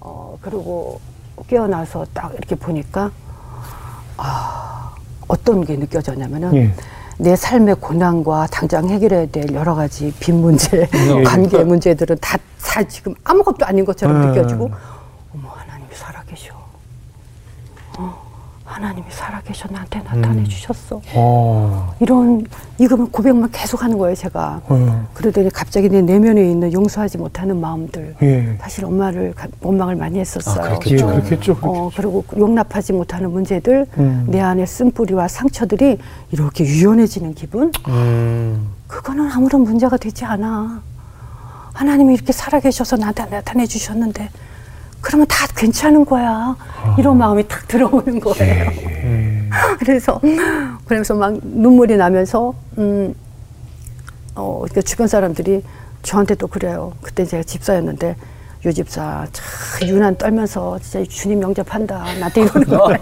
어, 그리고 깨어나서 딱 이렇게 보니까 아, 어떤 게 느껴졌냐면은 예. 내 삶의 고난과 당장 해결해야 될 여러 가지 빈 문제, 예. 관계 문제들은 다, 다 지금 아무것도 아닌 것처럼 음. 느껴지고, 어머, 하나님이 살아계셔. 어, 하나님이 살아계셔. 나한테 나타내 주셨어. 어. 이런, 이거면 고백만 계속 하는 거예요, 제가. 어. 그러더니 갑자기 내 내면에 있는 용서하지 못하는 마음들. 예. 사실 엄마를 가- 원망을 많이 했었어요. 아, 예, 그렇겠죠. 그렇겠죠. 어, 그리고 용납하지 못하는 문제들, 음. 내 안에 쓴 뿌리와 상처들이 이렇게 유연해지는 기분? 음. 그거는 아무런 문제가 되지 않아. 하나님이 이렇게 살아계셔서 나한테 나타내 주셨는데, 그러면 다 괜찮은 거야. 이런 마음이 탁 들어오는 거예요. 예. 그래서, 그래서 막 눈물이 나면서, 음, 어, 그러니까 주변 사람들이 저한테 또 그래요. 그때 제가 집사였는데, 유 집사, 참, 유난 떨면서 진짜 주님 영접한다. 나한테 이러는 거예요.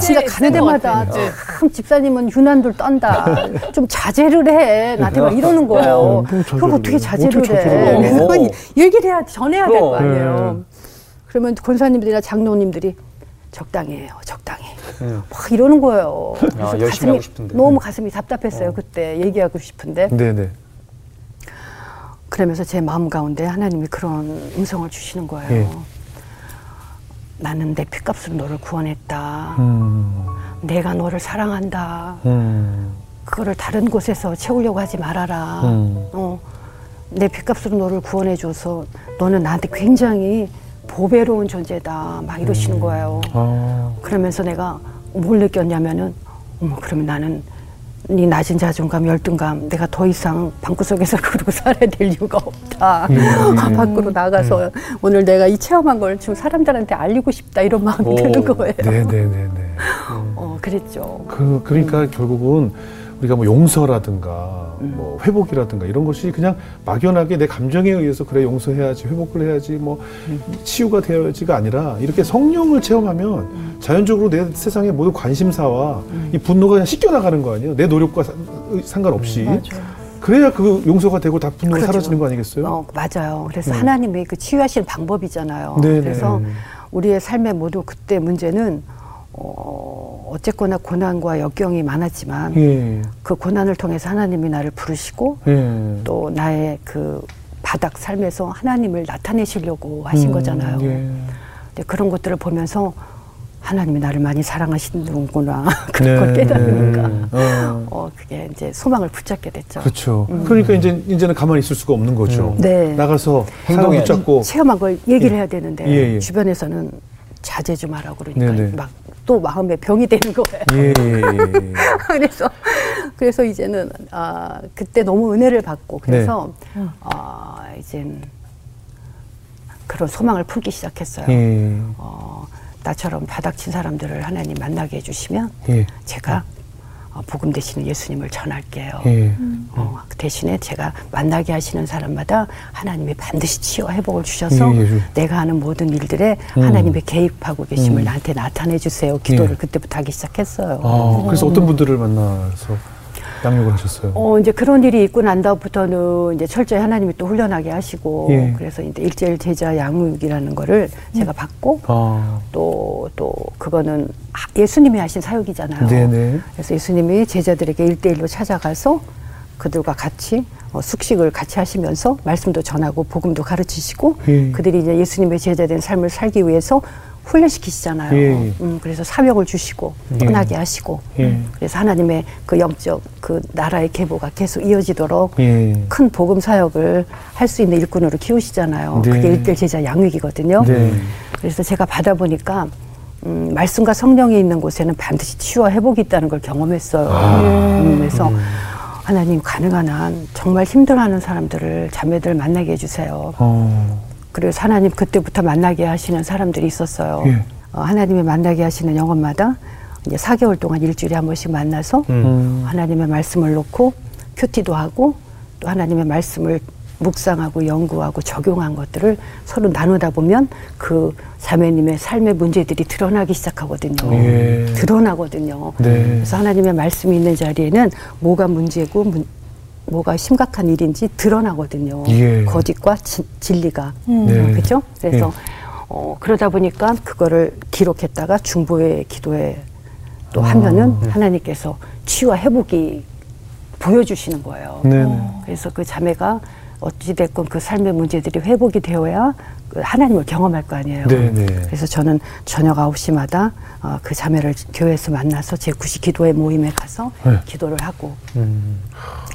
진짜 가는 데마다 참 집사님은 유난들 떤다. 좀 자제를 해. 나한테 막 이러는 거예요. 어, 뭐 자제를 그럼 어떻게? 자제를 어떻게 해? 그래서 어. 얘기를 해야, 전해야 될 거. 아니에요. 그러면 권사님들이나 장로님들이 적당히 해요. 적당히. 음. 막 이러는 거예요. 그래서 열심히 가슴이 하고 싶은데. 너무 가슴이 답답했어요. 그때 얘기하고 싶은데. 네네. 그러면서 제 마음 가운데 하나님이 그런 음성을 주시는 거예요. 예. 나는 내 피값으로 너를 구원했다. 음. 내가 너를 사랑한다. 음. 그거를 다른 곳에서 채우려고 하지 말아라. 음. 어, 내 피값으로 너를 구원해줘서 너는 나한테 굉장히 보배로운 존재다. 막 음. 이러시는 거예요. 아. 그러면서 내가 뭘 느꼈냐면은, 어머, 그러면 나는 네 낮은 자존감, 열등감, 내가 더 이상 방구석에서 그러고 살아야 될 이유가 없다. 음. 밖으로 나가서 오늘 내가 이 체험한 걸 지금 사람들한테 알리고 싶다. 이런 마음이 오. 드는 거예요. 네네네네. 어, 그랬죠. 그, 그러니까 결국은 우리가 뭐 용서라든가 뭐 회복이라든가 이런 것이 그냥 막연하게 내 감정에 의해서 그래 용서해야지 회복을 해야지 뭐 치유가 되어야지가 아니라 이렇게 성령을 체험하면 자연적으로 내 세상의 모든 관심사와 이 분노가 그냥 씻겨 나가는 거 아니에요? 내 노력과 사- 상관없이 맞아요. 그래야 그 용서가 되고 다 분노가 그렇죠. 사라지는 거 아니겠어요? 어, 맞아요. 그래서 네. 하나님이 그 치유하시는 방법이잖아요. 네네. 그래서 우리의 삶의 모두 그때 문제는 어, 어쨌거나 고난과 역경이 많았지만 예. 그 고난을 통해서 하나님이 나를 부르시고 예. 또 나의 그 바닥 삶에서 하나님을 나타내시려고 하신 음, 거잖아요. 예. 근데 그런 것들을 보면서 하나님이 나를 많이 사랑하시는구나 그런 걸 네. 깨달으니까 어. 어 그게 이제 소망을 붙잡게 됐죠. 그렇죠. 그러니까 이제 이제는 가만히 있을 수가 없는 거죠. 음. 네. 나가서. 행동해 붙잡고 체험한 걸 얘기를 예. 해야 되는데 예, 예. 주변에서는 자제 좀 하라고 그러니까 네네. 막 또 마음에 병이 되는 거예요. 예. 그래서 그래서 이제는 아 그때 너무 은혜를 받고 그래서 네. 아 이젠 그런 소망을 풀기 시작했어요. 예. 어, 나처럼 바닥친 사람들을 하나님 만나게 해주시면 예. 제가 어, 복음 되시는 예수님을 전할게요. 예. 어, 그 대신에 제가 만나게 하시는 사람마다 하나님이 반드시 치유와 회복을 주셔서 예, 내가 하는 모든 일들에 음. 하나님의 개입하고 계심을 음. 나한테 나타내 주세요. 기도를 예. 그때부터 하기 시작했어요. 아, 그래서 어떤 분들을 만나서 양육을 하셨어요? 어, 이제 그런 일이 있고 난 다음부터는 이제 철저히 하나님이 또 훈련하게 하시고 예. 그래서 이제 일제일 제자 양육이라는 거를 제가 받고 아, 또, 또, 그거는 하- 예수님이 하신 사역이잖아요. 네네. 그래서 예수님이 제자들에게 일대일로 찾아가서 그들과 같이 어, 숙식을 같이 하시면서 말씀도 전하고 복음도 가르치시고 예. 그들이 이제 예수님의 제자된 삶을 살기 위해서 훈련시키시잖아요. 예. 음, 그래서 사명을 주시고 예. 떠나게 하시고 예. 그래서 하나님의 그 영적 그 나라의 계보가 계속 이어지도록 예. 큰 복음 사역을 할 수 있는 일꾼으로 키우시잖아요. 네. 그게 일대 제자 양육이거든요. 네. 그래서 제가 받아보니까 음, 말씀과 성령이 있는 곳에는 반드시 치유와 회복이 있다는 걸 경험했어요. 음, 그래서 하나님 가능한 한 정말 힘들어하는 사람들을 자매들 만나게 해주세요. 어, 그래서 하나님 그때부터 만나게 하시는 사람들이 있었어요. 예. 어, 하나님이 만나게 하시는 영혼마다 이제 4개월 동안 일주일에 한 번씩 만나서 음. 하나님의 말씀을 놓고 큐티도 하고 또 하나님의 말씀을 묵상하고 연구하고 적용한 것들을 서로 나누다 보면 그 자매님의 삶의 문제들이 드러나기 시작하거든요. 예. 드러나거든요. 네. 그래서 하나님의 말씀이 있는 자리에는 뭐가 문제고 문- 뭐가 심각한 일인지 드러나거든요. 예. 거짓과 지- 진리가 네. 그렇죠? 그래서 예. 어, 그러다 보니까 그거를 기록했다가 중보의 기도에 또 아, 하면은 네. 하나님께서 치유와 회복이 보여주시는 거예요. 네네. 그래서 그 자매가 어찌됐건 그 삶의 문제들이 회복이 되어야 그 하나님을 경험할 거 아니에요. 네네. 그래서 저는 저녁 9시마다 어, 그 자매를 교회에서 만나서 제9시 기도회 모임에 가서 네. 기도를 하고 음.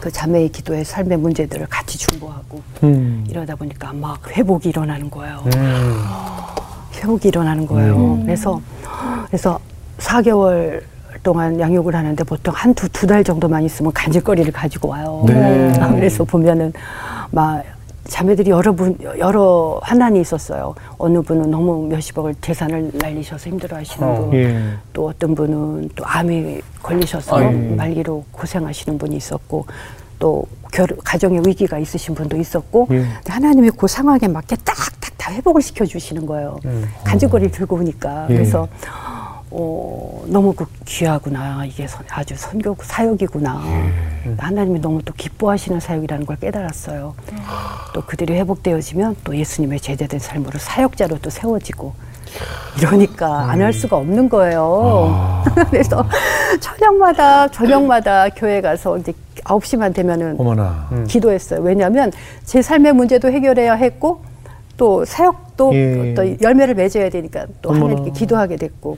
그 자매의 기도의 삶의 문제들을 같이 중보하고 음. 이러다 보니까 막 회복이 일어나는 거예요. 음. 회복이 일어나는 거예요. 그래서 그래서 4개월 동안 양육을 하는데 보통 한 두 두 달 정도만 있으면 간질거리를 가지고 와요. 네. 아, 그래서 보면은 막 자매들이 여러 분 여러 환난이 있었어요. 어느 분은 너무 몇십억을 재산을 날리셔서 힘들어하시는 어. 분, 예. 또 어떤 분은 또 암이 걸리셔서 아유. 말기로 고생하시는 분이 있었고 또 결, 가정에 위기가 있으신 분도 있었고 예. 하나님이 그 상황에 맞게 딱딱 다 회복을 시켜 주시는 거예요. 간질거리를 들고 오니까 예. 그래서 어, 너무 그 귀하구나 이게 선- 아주 선교 사역이구나 하나님이 너무 또 기뻐하시는 사역이라는 걸 깨달았어요. 또 그들이 회복되어지면 또 예수님의 제대된 삶으로 사역자로 또 세워지고 이러니까 안 할 수가 없는 거예요. 그래서 저녁마다 저녁마다 교회 가서 이제 9시만 되면은 어머나. 기도했어요. 왜냐하면 제 삶의 문제도 해결해야 했고 또 사역도 예. 또 열매를 맺어야 되니까 또 어머나. 하나님께 기도하게 됐고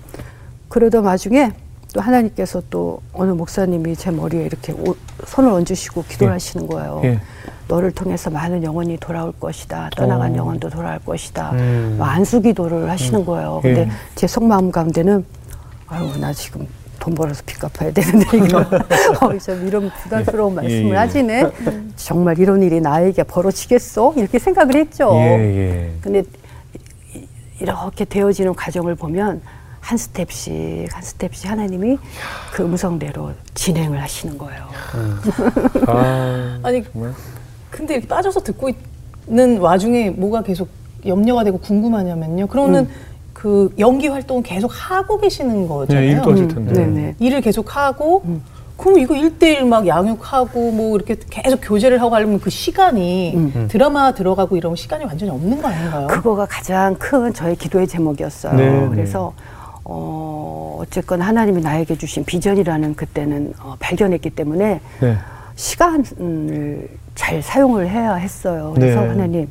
그러던 와중에 또 하나님께서 또 어느 목사님이 제 머리에 이렇게 오- 손을 얹으시고 기도를 예. 하시는 거예요. 예. 너를 통해서 많은 영혼이 돌아올 것이다. 떠나간 어. 영혼도 돌아올 것이다. 음. 뭐 안수 기도를 하시는 거예요. 근데 예. 제 속마음 가운데는 아유 나 지금 돈 벌어서 빚 갚아야 되는데 이거 어, 좀 이런 부담스러운 말씀을 예. 하시네. 정말 이런 일이 나에게 벌어지겠어? 이렇게 생각을 했죠. 예, 예. 근데 이- 이렇게 되어지는 과정을 보면 한 스텝씩 한 스텝씩 하나님이 그 음성대로 진행을 하시는 거예요. 아, 아니 정말. 근데 이렇게 빠져서 듣고 있는 와중에 뭐가 계속 염려가 되고 궁금하냐면요. 그러면 그 연기 활동을 계속 하고 계시는 거잖아요. 네, 일도 하실 음, 텐데. 네네. 일을 계속 하고 그럼 이거 일대일막 양육하고 뭐 이렇게 계속 교제를 하고 하려면 그 시간이 음. 드라마 들어가고 이러면 시간이 완전히 없는 거 아닌가요? 그거가 가장 큰 저의 기도의 제목이었어요. 네, 네. 그래서 어, 어쨌건 하나님이 나에게 주신 비전이라는 그때는 어, 발견했기 때문에 네. 시간을 잘 사용을 해야 했어요. 그래서 네. 하나님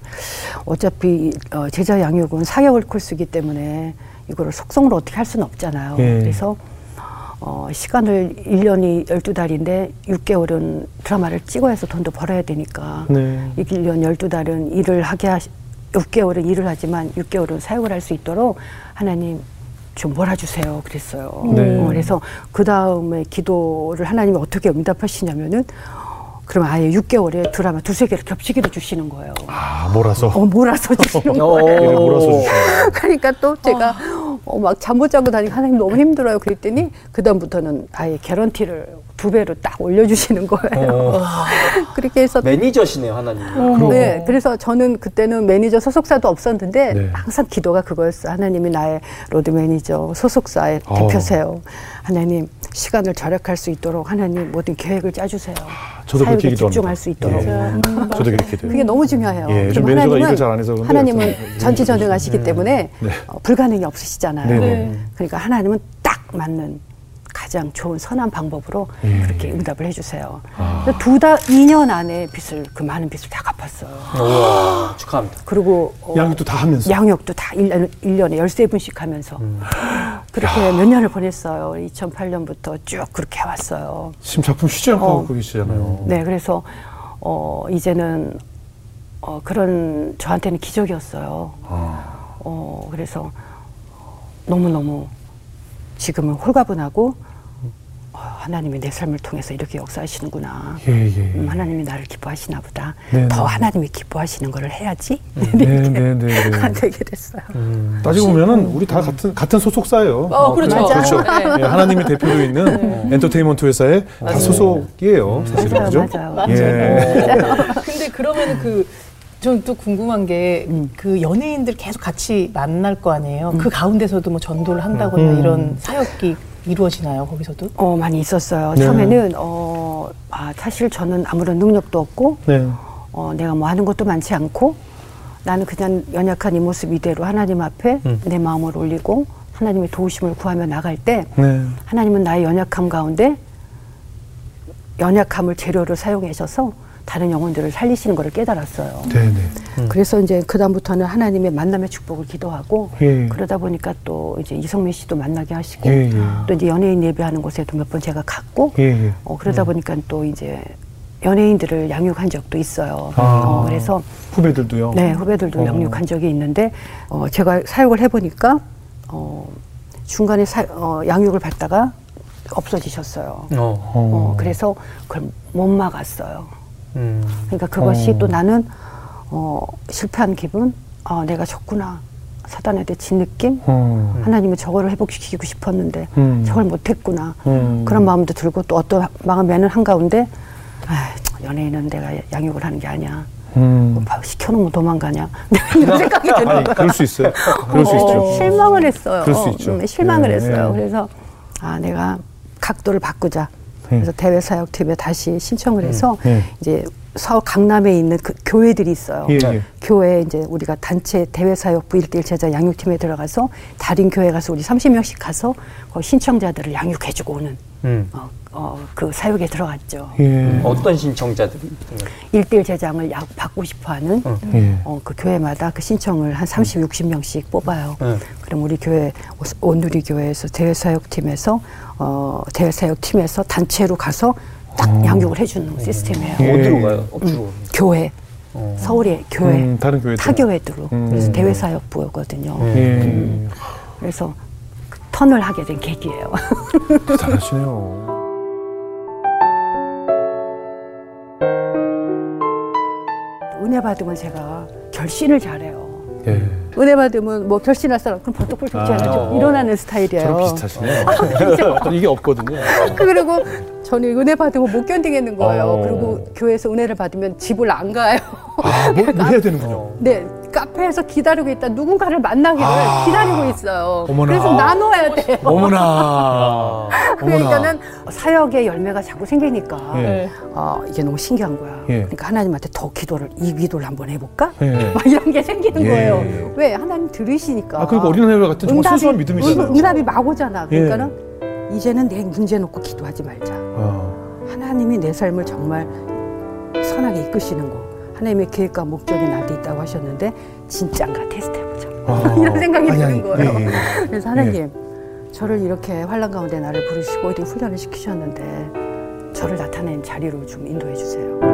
어차피 어, 제자 양육은 4개월 코스이기 때문에 이거를 속성으로 어떻게 할 수는 없잖아요. 예. 그래서 어, 시간을 1년이 12달인데 6개월은 드라마를 찍어야 해서 돈도 벌어야 되니까 네. 이 1년 12달은 일을 하게 하시, 6개월은 일을 하지만 6개월은 사역을 할 수 있도록 하나님 좀 몰아주세요. 그랬어요. 네. 어, 그래서 그 다음에 기도를 하나님이 어떻게 응답하시냐면은 그럼 아예 6개월에 드라마 두세 개를 겹치기로 주시는 거예요. 아, 몰아서. 어, 몰아서 주시는 오. 거예요. 몰아서 주시는 그러니까 또 제가 어, 막 잠 못 자고 다니고 하나님 너무 힘들어요. 그랬더니 그다음부터는 아예 개런티를 두 배로 딱 올려주시는 거예요. 그렇게 해서 매니저시네요, 하나님. 네, 그래서 저는 그때는 매니저 소속사도 없었는데 네. 항상 기도가 그거였어요. 하나님이 나의 로드 매니저 소속사의 어. 대표세요. 하나님 시간을 절약할 수 있도록 하나님 모든 계획을 짜주세요. 저도 그렇게 사역에 집중할 기도합니다. 수 있도록. 예. 저도 그렇게 돼요. 그게 너무 중요해요. 예, 요즘 그럼 매니저가 하나님은- 일을 잘 안 해서 그런데 하나님은 전지전능하시기 네. 때문에 네. 어, 불가능이 없으시잖아요. 네, 네. 그러니까 하나님은 딱 맞는 가장 좋은 선한 방법으로 예. 그렇게 응답을 해주세요. 아. 그래서 두 달, 2년 안에 빚을 그 많은 빚을 다 갚았어요. 우와, 축하합니다. 그리고 어, 양육도 다 하면서. 양육도 다 1년, 일년에 13분씩 하면서 그렇게 몇 년을 보냈어요. 2008년부터 쭉 그렇게 해왔어요. 지금 작품 쉬지 않고 어. 하고 계시잖아요. 네, 그래서 어, 이제는 어, 그런 저한테는 기적이었어요. 아. 어, 그래서 너무너무 지금은 홀가분하고 어, 하나님이 내 삶을 통해서 이렇게 역사하시는구나. 예, 예. 음, 하나님이 나를 기뻐하시나 보다. 네, 더 네. 하나님이 기뻐하시는 거를 해야지. 네, 네, 네, 네. 되게 됐어요. 따지고 보면은 우리 다 같은 같은 소속사예요. 어, 그렇죠. 맞아. 네. 예, 하나님이 대표로 있는 엔터테인먼트 회사의 다 소속이에요. 사실은 맞아요, 그죠? 맞아요. 맞아요. 예. 근데 그러면은 그, 전또 궁금한 게, 음. 그 연예인들 계속 같이 만날 거 아니에요? 그 가운데서도 뭐 전도를 한다거나 음. 이런 사역이 이루어지나요, 거기서도? 어, 많이 있었어요. 네. 처음에는, 어, 아, 사실 저는 아무런 능력도 없고, 네. 어, 내가 뭐 하는 것도 많지 않고, 나는 그냥 연약한 이 모습 이대로 하나님 앞에 음. 내 마음을 올리고, 하나님의 도우심을 구하며 나갈 때, 네. 하나님은 나의 연약함 가운데, 연약함을 재료로 사용하셔서 다른 영혼들을 살리시는 것을 깨달았어요. 네, 네. 그래서 이제 그다음부터는 하나님의 만남의 축복을 기도하고, 예. 그러다 보니까 또 이제 이성민 씨도 만나게 하시고, 예, 예. 또 이제 연예인 예배하는 곳에도 몇 번 제가 갔고, 예, 예. 어, 그러다 보니까 또 이제 연예인들을 양육한 적도 있어요. 아. 어, 그래서 후배들도요. 네 후배들도 어. 양육한 적이 있는데 어, 제가 사역을 해보니까 어, 중간에 사, 어, 양육을 받다가 없어지셨어요. 어. 어, 그래서 그걸 못 막았어요. 음. 그러니까 그것이 어. 또 나는 어, 실패한 기분, 아 내가 졌구나. 사단한테 진 느낌, 어. 하나님은 저거를 회복시키고 싶었는데 음. 저걸 못했구나 음. 그런 마음도 들고 또 어떤 마음에는 한 가운데 아 연예인은 내가 양육을 하는 게 아니야 음. 뭐 시켜놓으면 도망가냐 이런 생각이 드는 아니, 그럴 수 있어요. 그럴 수 있죠. 실망을 했어요 그럴 수 있죠. 음, 실망을 예, 했어요 예. 그래서 아 내가 각도를 바꾸자 예. 그래서 대외사역팀에 다시 신청을 해서 예. 이제 서울 강남에 있는 그 교회들이 있어요. 예, 예. 교회 이제 우리가 단체 대외사역부 일대일 제자 양육팀에 들어가서 다른 교회 가서 우리 30명씩 가서 거기 신청자들을 양육해주고 오는 음. 어, 어, 그 사역에 들어갔죠. 예. 어떤 신청자들이? 일대일 제장을 약 받고 싶어하는 어. 예. 어, 그 교회마다 그 신청을 한 30, 60명씩 뽑아요. 네. 그럼 우리 교회 온누리 교회에서 대외사역팀에서 어, 대외사역팀에서 단체로 가서 딱 양육을 해주는 시스템이에요. 예. 어디로 가요? 어디로? 교회 어. 서울의 교회 음, 다른 교회들. 타 교회들로 음. 그래서 대외사역부였거든요. 예. 그래서 그 턴을 하게 된 계기예요. 대단하시네요. 은혜 받으면 제가 결신을 잘해요. 예. 은혜 받으면 뭐 결신할 사람 그럼 벌떡벌떡 아, 어. 일어나는 스타일이에요. 저랑 비슷하시네. 저는 이게 없거든요. 그리고 저는 은혜 받으면 못 견디겠는 거예요. 어. 그리고 교회에서 은혜를 받으면 집을 안 가요. 아, 뭐, 뭐 해야 되는군요. 네, 카페에서 기다리고 있다 누군가를 만나기를 아. 기다리고 있어요. 어머나. 그래서 나눠야 돼요. 어머나. 그러니까는 사역의 열매가 자꾸 생기니까 예. 어, 이게 너무 신기한 거야. 예. 그러니까 하나님한테 더 기도를 이 기도를 한번 해볼까? 예. 막 이런 게 생기는 예. 거예요. 왜 하나님 들으시니까. 아, 그리고 어린아이 같은 정말 소소한 믿음이잖아요. 응, 응답이 막 오잖아. 예. 그러니까는 이제는 내 문제 놓고 기도하지 말자. 아, 하나님이 내 삶을 정말 선하게 이끄시는 거. 하나님의 계획과 목적이 나한테 있다고 하셨는데 진짠가 테스트 해보자. 아. 이런 생각이 아니, 드는 아니, 거예요. 예, 예. 그래서 하나님 저를 이렇게 환란 가운데 나를 부르시고 이렇게 훈련을 시키셨는데 저를 나타낸 자리로 좀 인도해 주세요.